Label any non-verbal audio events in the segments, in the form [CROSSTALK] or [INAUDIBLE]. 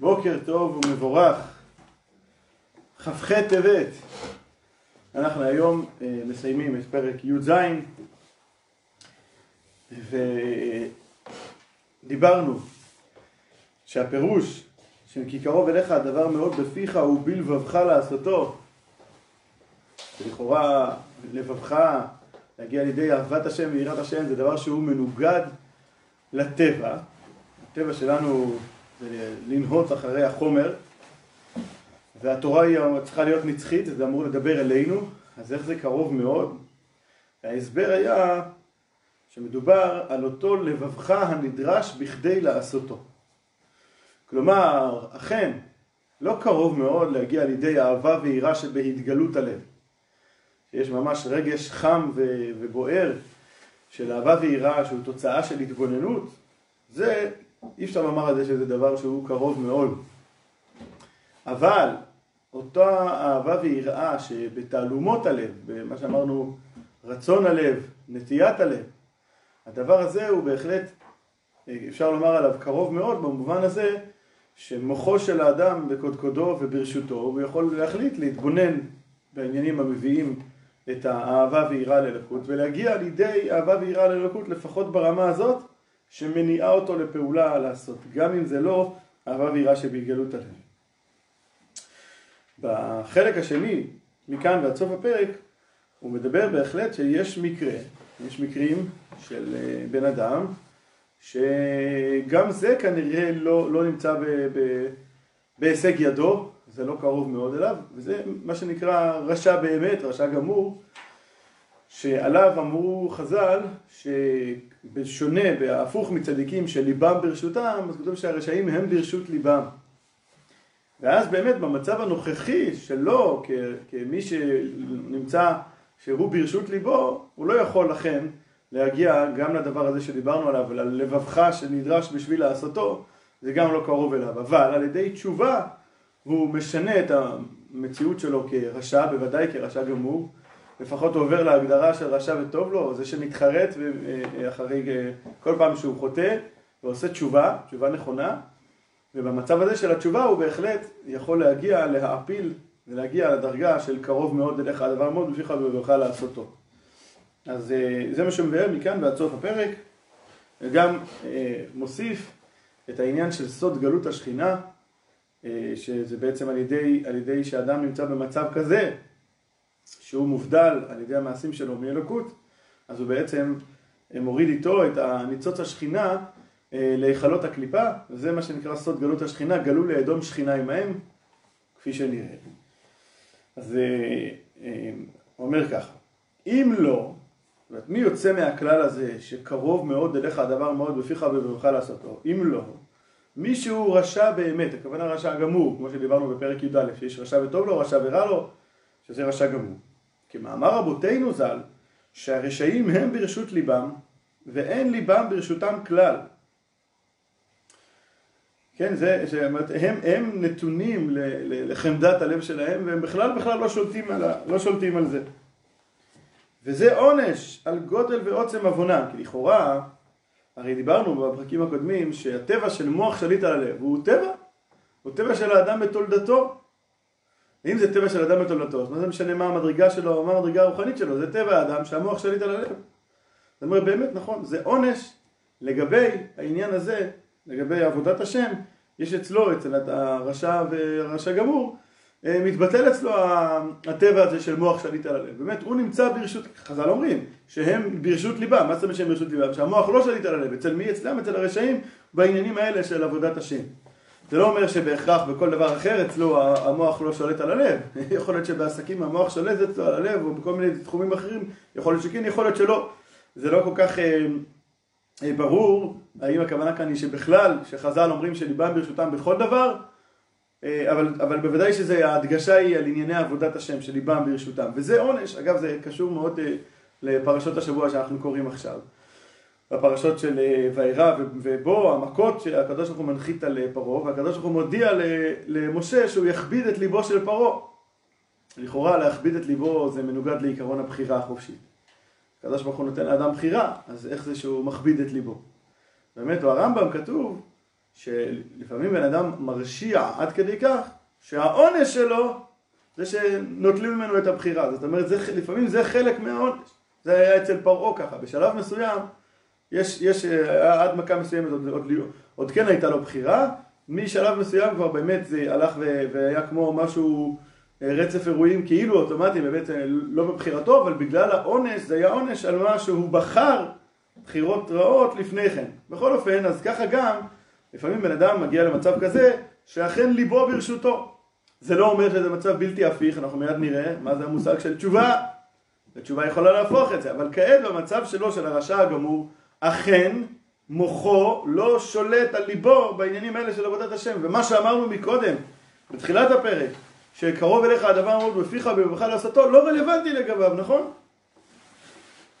בוקר טוב ומבורך, כ"ח טבת. אנחנו היום אה, מסיימים את פרק י"ז ודיברנו שהפירוש של כי קרוב אליך הדבר מאוד בפיך ובלבבך לעשותו לכאורה לבבך להגיע לידי אהבת השם ויראת השם זה דבר שהוא מנוגד לטבע הטבע שלנו זה לנהוץ אחרי החומר והתורה היא צריכה להיות נצחית, זה אמור לדבר אלינו, אז איך זה קרוב מאוד? ההסבר היה שמדובר על אותו לבבך הנדרש בכדי לעשותו. כלומר, אכן, לא קרוב מאוד להגיע לידי אהבה ויראה שבהתגלות הלב. יש ממש רגש חם ובוער של אהבה ויראה שהוא תוצאה של התבוננות, זה אי אפשר לומר על זה שזה דבר שהוא קרוב מאוד. אבל אותה אהבה ויראה שבתעלומות הלב, במה שאמרנו רצון הלב, נטיית הלב, הדבר הזה הוא בהחלט, אפשר לומר עליו קרוב מאוד במובן הזה שמוחו של האדם בקודקודו וברשותו, הוא יכול להחליט להתבונן בעניינים המביאים את האהבה ויראה ללקות ולהגיע לידי אהבה ויראה ללקות לפחות ברמה הזאת שמניעה אותו לפעולה לעשות, גם אם זה לא אהבה ויראה שבהתגלות הלב. בחלק השני, מכאן ועד סוף הפרק, הוא מדבר בהחלט שיש מקרה, יש מקרים של אה, בן אדם, שגם זה כנראה לא, לא נמצא ב, ב, בהישג ידו, זה לא קרוב מאוד אליו, וזה מה שנקרא רשע באמת, רשע גמור, שעליו אמרו חז"ל, שבשונה, בהפוך מצדיקים שליבם ברשותם, אז כתוב שהרשעים הם ברשות ליבם. ואז באמת במצב הנוכחי שלו, כמי שנמצא שהוא ברשות ליבו, הוא לא יכול לכן להגיע גם לדבר הזה שדיברנו עליו, ללבבך שנדרש בשביל לעשותו, זה גם לא קרוב אליו. אבל על ידי תשובה הוא משנה את המציאות שלו כרשע, בוודאי כרשע גמור, לפחות הוא עובר להגדרה של רשע וטוב לו, זה שמתחרט אחרי כל פעם שהוא חוטא ועושה תשובה, תשובה נכונה, ובמצב הזה של התשובה הוא בהחלט יכול להגיע להעפיל ולהגיע לדרגה של קרוב מאוד אליך, הדבר מאוד מפיך ובברך לעשותו. אז אה, זה מה שמבאר מכאן ועד סוף הפרק, וגם אה, מוסיף את העניין של סוד גלות השכינה, אה, שזה בעצם על ידי, על ידי שאדם נמצא במצב כזה, שהוא מובדל על ידי המעשים שלו מאלוקות, אז הוא בעצם מוריד איתו את הניצוץ השכינה אה, להיכלות הקליפה, וזה מה שנקרא סוד גלות השכינה, גלו לאדום שכינה עמהם, כפי שנראה. אז אה, אה, הוא אומר ככה, אם לא, זאת מי יוצא מהכלל הזה שקרוב מאוד אליך הדבר מאוד בפיך ובברך לעשותו, אם לא, מי שהוא רשע באמת, הכוונה רשע גמור, כמו שדיברנו בפרק י"א, שיש רשע וטוב לו, רשע ורע לו, שזה רשע גמור. כמאמר רבותינו ז"ל, שהרשעים הם ברשות ליבם, ואין ליבם ברשותם כלל. כן, זה, שאומרת, הם, הם נתונים לחמדת הלב שלהם, והם בכלל בכלל לא שולטים על, לא שולטים על זה. וזה עונש על גודל ועוצם עוונם, כי לכאורה, הרי דיברנו בפרקים הקודמים, שהטבע של מוח שליט על הלב הוא טבע, הוא טבע של האדם בתולדתו. אם זה טבע של אדם בתולדתו, אז מה זה משנה מה המדרגה שלו, מה המדרגה הרוחנית שלו, זה טבע האדם שהמוח שליט על הלב. זאת אומרת, באמת נכון, זה עונש לגבי העניין הזה לגבי עבודת השם, יש אצלו, אצל הרשע והרשע גמור, אה, מתבטל אצלו הטבע הזה של מוח שליט על הלב. באמת, הוא נמצא ברשות, חז"ל אומרים, שהם ברשות ליבם, מה זאת אומרת שהם ברשות ליבם? שהמוח לא שליט על הלב, אצל מי? אצלם, אצל הרשעים, בעניינים האלה של עבודת השם. זה לא אומר שבהכרח בכל דבר אחר אצלו המוח לא שולט על הלב. [LAUGHS] יכול להיות שבעסקים המוח שולט אצלו על הלב, או בכל מיני תחומים אחרים, יכול להיות שכן, יכול להיות שלא. זה לא כל כך אה, אה, ברור האם הכוונה כאן היא שבכלל, שחז"ל אומרים שליבם ברשותם בכל דבר, אה, אבל, אבל בוודאי שההדגשה היא על ענייני עבודת השם, שליבם ברשותם. וזה עונש, אגב זה קשור מאוד אה, לפרשות השבוע שאנחנו קוראים עכשיו. בפרשות של וירא ובו, המכות שהקדוש ברוך הוא מנחית על פרעה, והקדוש ברוך הוא מודיע למשה שהוא יכביד את ליבו של פרעה. לכאורה להכביד את ליבו זה מנוגד לעיקרון הבחירה החופשית. הקדוש ברוך הוא נותן לאדם בחירה, אז איך זה שהוא מכביד את ליבו? באמת ברמב"ם כתוב שלפעמים בן אדם מרשיע עד כדי כך שהעונש שלו זה שנוטלים ממנו את הבחירה. זאת אומרת, זה, לפעמים זה חלק מהעונש. זה היה אצל פרעה ככה. בשלב מסוים, יש, יש, עד מכה מסוימת עוד, עוד, עוד כן הייתה לו בחירה, משלב מסוים כבר באמת זה הלך והיה כמו משהו, אה, רצף אירועים כאילו אוטומטי, באמת אה, לא בבחירתו, אבל בגלל העונש, זה היה עונש על מה שהוא בחר בחירות רעות לפני כן. בכל אופן, אז ככה גם, לפעמים בן אדם מגיע למצב כזה, שאכן ליבו ברשותו. זה לא אומר שזה מצב בלתי הפיך, אנחנו מיד נראה מה זה המושג של תשובה. ותשובה יכולה להפוך את זה, אבל כעת במצב שלו, של הרשע הגמור, אכן מוחו לא שולט על ליבו בעניינים האלה של עבודת השם. ומה שאמרנו מקודם, בתחילת הפרק, שקרוב אליך הדבר מאוד בפיך ובבך לעשותו, לא רלוונטי לגביו, נכון?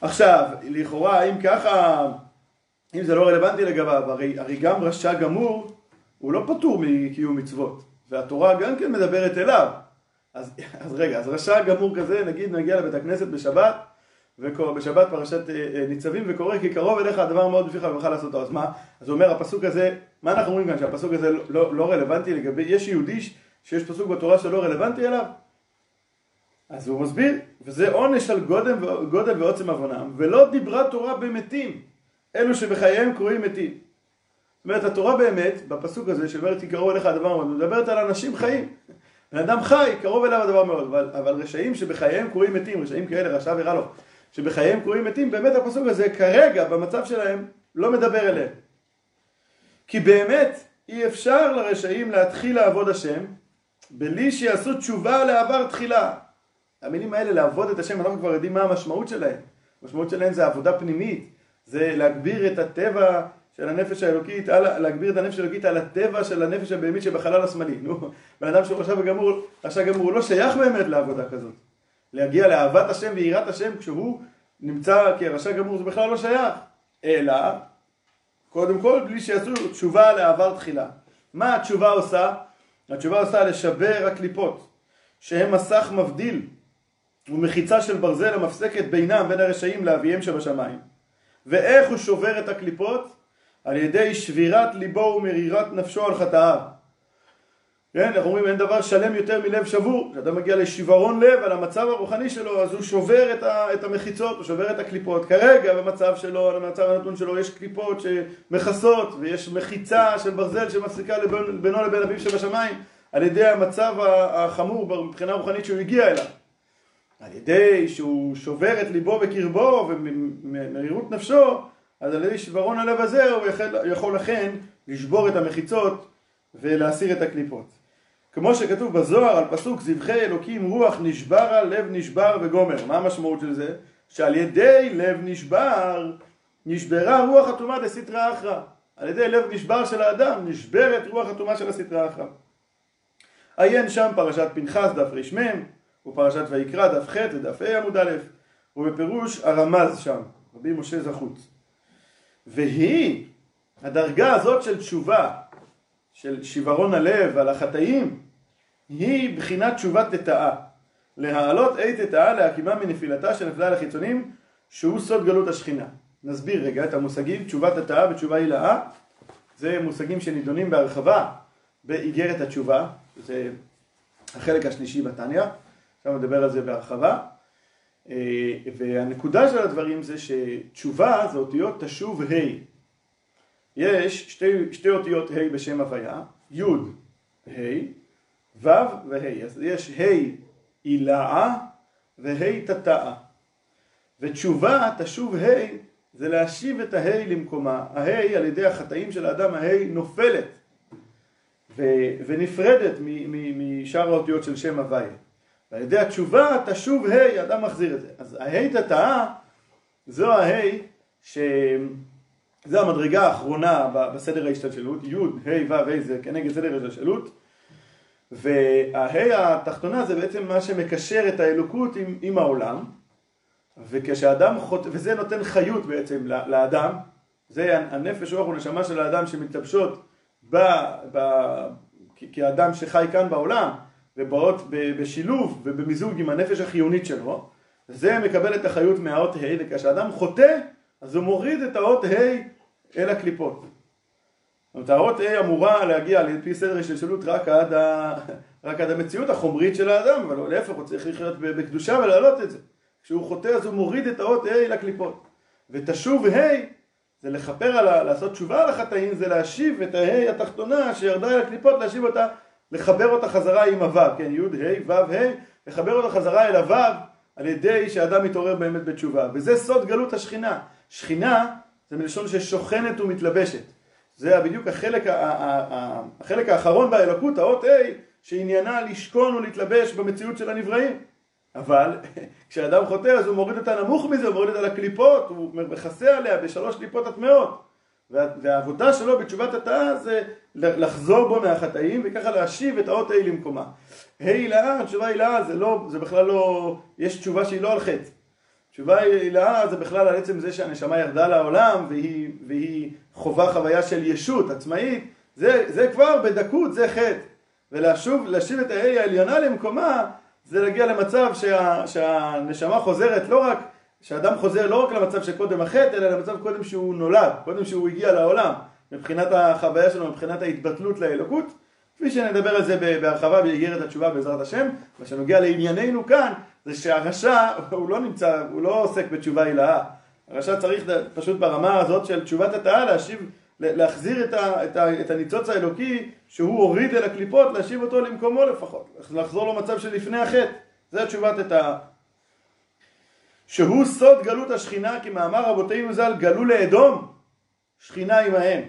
עכשיו, לכאורה, אם ככה, אם זה לא רלוונטי לגביו, הרי, הרי גם רשע גמור, הוא לא פטור מקיום מצוות, והתורה גם כן מדברת אליו. אז, אז רגע, אז רשע גמור כזה, נגיד נגיע לבית הכנסת בשבת, בשבת פרשת אה, אה, ניצבים וקורא כי קרוב אליך הדבר מאוד בפיך ובך לעשותו. אז מה? אז הוא אומר הפסוק הזה, מה אנחנו אומרים כאן? שהפסוק הזה לא, לא, לא רלוונטי לגבי, יש יהודי שיש פסוק בתורה שלא רלוונטי אליו? אז הוא מסביר, וזה עונש על גודל, גודל ועוצם עוונם, ולא דיברה תורה במתים, אלו שבחייהם קרויים מתים. זאת אומרת, התורה באמת, בפסוק הזה, שאומרת כי קרוב אליך הדבר מאוד, מדברת על אנשים חיים. בן אדם חי, קרוב אליו הדבר מאוד, אבל, אבל רשעים שבחייהם קרויים מתים, רשעים כאלה, רשע ורע לו, שבחייהם קרויים מתים, באמת הפסוק הזה כרגע, במצב שלהם, לא מדבר אליהם. כי באמת אי אפשר לרשעים להתחיל לעבוד השם בלי שיעשו תשובה לעבר תחילה. המילים האלה לעבוד את השם, אנחנו כבר יודעים מה המשמעות שלהם. המשמעות שלהם זה עבודה פנימית, זה להגביר את הטבע של הנפש האלוקית, על, להגביר את הנפש האלוקית על הטבע של הנפש הבהמית שבחלל השמאלי. נו, בן אדם שהוא רשע וגמור, רשע גמור, הוא לא שייך באמת לעבודה כזאת. להגיע לאהבת השם ויראת השם כשהוא נמצא כרשע גמור זה בכלל לא שייך. אלא, קודם כל, בלי שיעשו תשובה לעבר תחילה. מה התשובה עושה? התשובה עושה לשבר הקליפות, שהם מסך מבדיל ומחיצה של ברזל המפסקת בינם בין הרשעים לאביהם שבשמיים. ואיך הוא שובר את הקליפות? על ידי שבירת ליבו ומרירת נפשו על חטאיו. כן, אנחנו אומרים אין דבר שלם יותר מלב שבור. כשאתה מגיע לשברון לב על המצב הרוחני שלו, אז הוא שובר את, ה, את המחיצות, הוא שובר את הקליפות. כרגע במצב שלו, במצב הנתון שלו, יש קליפות שמכסות, ויש מחיצה של ברזל שמפסיקה לבין, בינו לבין אביו שבשמיים, על ידי המצב החמור מבחינה רוחנית שהוא הגיע אליו. על ידי שהוא שובר את ליבו וקרבו ומרירות נפשו, אז על ידי שברון הלב הזה הוא יכול, יכול לכן לשבור את המחיצות ולהסיר את הקליפות. כמו שכתוב בזוהר על פסוק זבחי אלוקים רוח נשברה לב נשבר וגומר. מה המשמעות של זה? שעל ידי לב נשבר נשברה רוח הטומאה דסתרא אחרא. על ידי לב נשבר של האדם נשברת רוח הטומאה של הסתרא אחרא. עיין שם פרשת פנחס דף רמ ופרשת ויקרא דף ח' ודף ה' עמוד א' ובפירוש הרמז שם, רבי משה זכות. והיא, הדרגה הזאת של תשובה, של שיוורון הלב על החטאים, היא בחינת תשובת תתאה. להעלות אי תתאה להקימה מנפילתה שנפלה על החיצונים, שהוא סוד גלות השכינה. נסביר רגע את המושגים תשובת התאה ותשובה הילאה. זה מושגים שנידונים בהרחבה באיגרת התשובה, זה החלק השלישי בתניא. עכשיו נדבר על זה בהרחבה. אה, והנקודה של הדברים זה שתשובה זה אותיות תשוב ה'. יש שתי, שתי אותיות ה' בשם הוויה, י' ה', ו' וה'. אז יש ה' הילאה וה' תתאה. ותשובה, תשוב ה', זה להשיב את הה' למקומה. הה' על ידי החטאים של האדם, הה' נופלת ונפרדת משאר האותיות של שם הוויה. ועל ידי התשובה תשוב ה', אדם מחזיר את זה. אז הה' תתאה זו הה' ש... זה המדרגה האחרונה בסדר ההשתלשלות, י', ה', ו', ה' זה כנגד סדר ההשתלשלות והה' התחתונה זה בעצם מה שמקשר את האלוקות עם, עם העולם. וכשאדם חוט... וזה נותן חיות בעצם לאדם, זה הנפש, רוח ונשמה של האדם שמתלבשות ב... ב... כאדם שחי כאן בעולם ובאות בשילוב ובמיזוג עם הנפש החיונית שלו, זה מקבל את החיות מהאות ה', וכשאדם חוטא, אז הוא מוריד את האות ה' אל הקליפות. זאת אומרת, האות A אמורה להגיע על פי סדר השתלשלות רק ה... רק עד המציאות החומרית של האדם, אבל להפך, הוא צריך לחיות בקדושה ולהעלות את זה. כשהוא חוטא אז הוא מוריד את האות A לקליפות. ותשוב ה' זה לכפר על ה... לעשות תשובה על החטאים, זה להשיב את הה' התחתונה שירדה אל הקליפות, להשיב אותה, לחבר אותה חזרה עם הו', כן, י', ה', ו', ה', לחבר אותה חזרה אל הו' על ידי שאדם מתעורר באמת בתשובה. וזה סוד גלות השכינה. שכינה זה מלשון ששוכנת ומתלבשת. זה בדיוק החלק, החלק האחרון באלוקות, האות A, שעניינה לשכון ולהתלבש במציאות של הנבראים. אבל [LAUGHS] כשאדם חוטא אז הוא מוריד אותה נמוך מזה, הוא מוריד אותה לקליפות, הוא מכסה עליה בשלוש קליפות הטמעות. והעבודה שלו בתשובת התאה זה לחזור בו מהחטאים וככה להשיב את האות ה' למקומה. ה' הילאה, התשובה הילאה זה לא, זה בכלל לא, יש תשובה שהיא לא על חטא. תשובה הילאה זה בכלל על עצם זה שהנשמה ירדה לעולם והיא, והיא חובה חוויה של ישות עצמאית, זה, זה כבר בדקות, זה חטא. ולהשיב את הה' העליונה למקומה זה להגיע למצב שה, שהנשמה חוזרת לא רק, שהאדם חוזר לא רק למצב שקודם החטא, אלא למצב קודם שהוא נולד, קודם שהוא הגיע לעולם, מבחינת החוויה שלו, מבחינת ההתבטלות לאלוקות, כפי שנדבר על זה בהרחבה באיגרת התשובה בעזרת השם, מה שנוגע לענייננו כאן, זה שהרשע הוא לא נמצא, הוא לא עוסק בתשובה הילאה, הרשע צריך פשוט ברמה הזאת של תשובת התאה להשיב, להחזיר את, ה, את, ה, את הניצוץ האלוקי שהוא הוריד אל הקליפות, להשיב אותו למקומו לפחות, לחזור למצב של לפני החטא, זה תשובת התאה. שהוא סוד גלות השכינה, כי מאמר רבותינו ז"ל גלו לאדום, שכינה עמהם.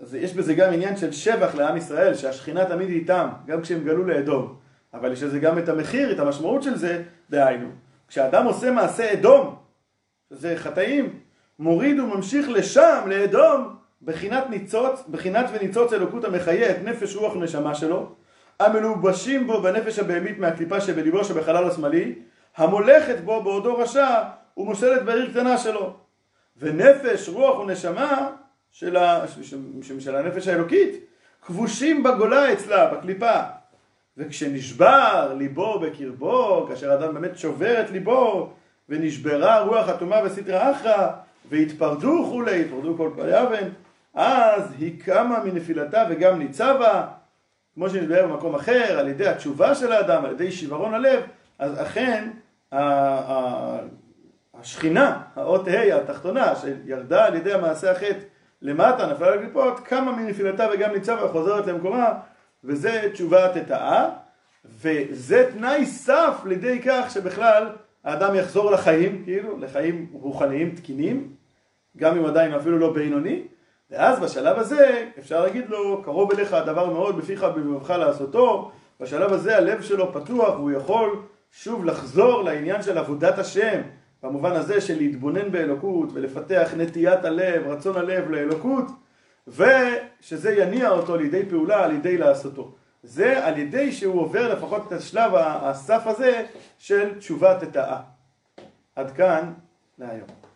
אז יש בזה גם עניין של שבח לעם ישראל, שהשכינה תמיד איתם, גם כשהם גלו לאדום. אבל יש לזה גם את המחיר, את המשמעות של זה, דהיינו. כשאדם עושה מעשה אדום, זה חטאים, מוריד וממשיך לשם, לאדום, בחינת ניצוץ, בחינת וניצוץ אלוקות המחיה את נפש רוח נשמה שלו, המלובשים בו בנפש הבהמית מהקליפה שבליבו שבחלל השמאלי, המולכת בו בעודו רשע ומושלת בעיר קטנה שלו. ונפש, רוח ונשמה של, ה... של, הנפש האלוקית כבושים בגולה אצלה, בקליפה. וכשנשבר ליבו בקרבו, כאשר אדם באמת שובר את ליבו, ונשברה רוח אטומה וסטרא אחרא, והתפרדו כולי, התפרדו כל פלאי אבן, אז היא קמה מנפילתה וגם ניצבה, כמו שנדבר במקום אחר, על ידי התשובה של האדם, על ידי שיוורון הלב, אז אכן השכינה, האות ה' התחתונה, שירדה על ידי המעשה החטא למטה, נפלה על הקליפות, קמה מנפילתה וגם ניצבה וחוזרת למקומה, וזה תשובת התאה, וזה תנאי סף לידי כך שבכלל האדם יחזור לחיים, כאילו, לחיים רוחניים תקינים, גם אם עדיין אפילו לא בינוני, ואז בשלב הזה אפשר להגיד לו, קרוב אליך הדבר מאוד בפיך ובלבבך לעשותו, בשלב הזה הלב שלו פתוח והוא יכול שוב לחזור לעניין של עבודת השם, במובן הזה של להתבונן באלוקות ולפתח נטיית הלב, רצון הלב לאלוקות, ושזה יניע אותו לידי פעולה, לידי לעשותו. זה על ידי שהוא עובר לפחות את השלב הסף הזה של תשובת התאה. עד כאן להיום.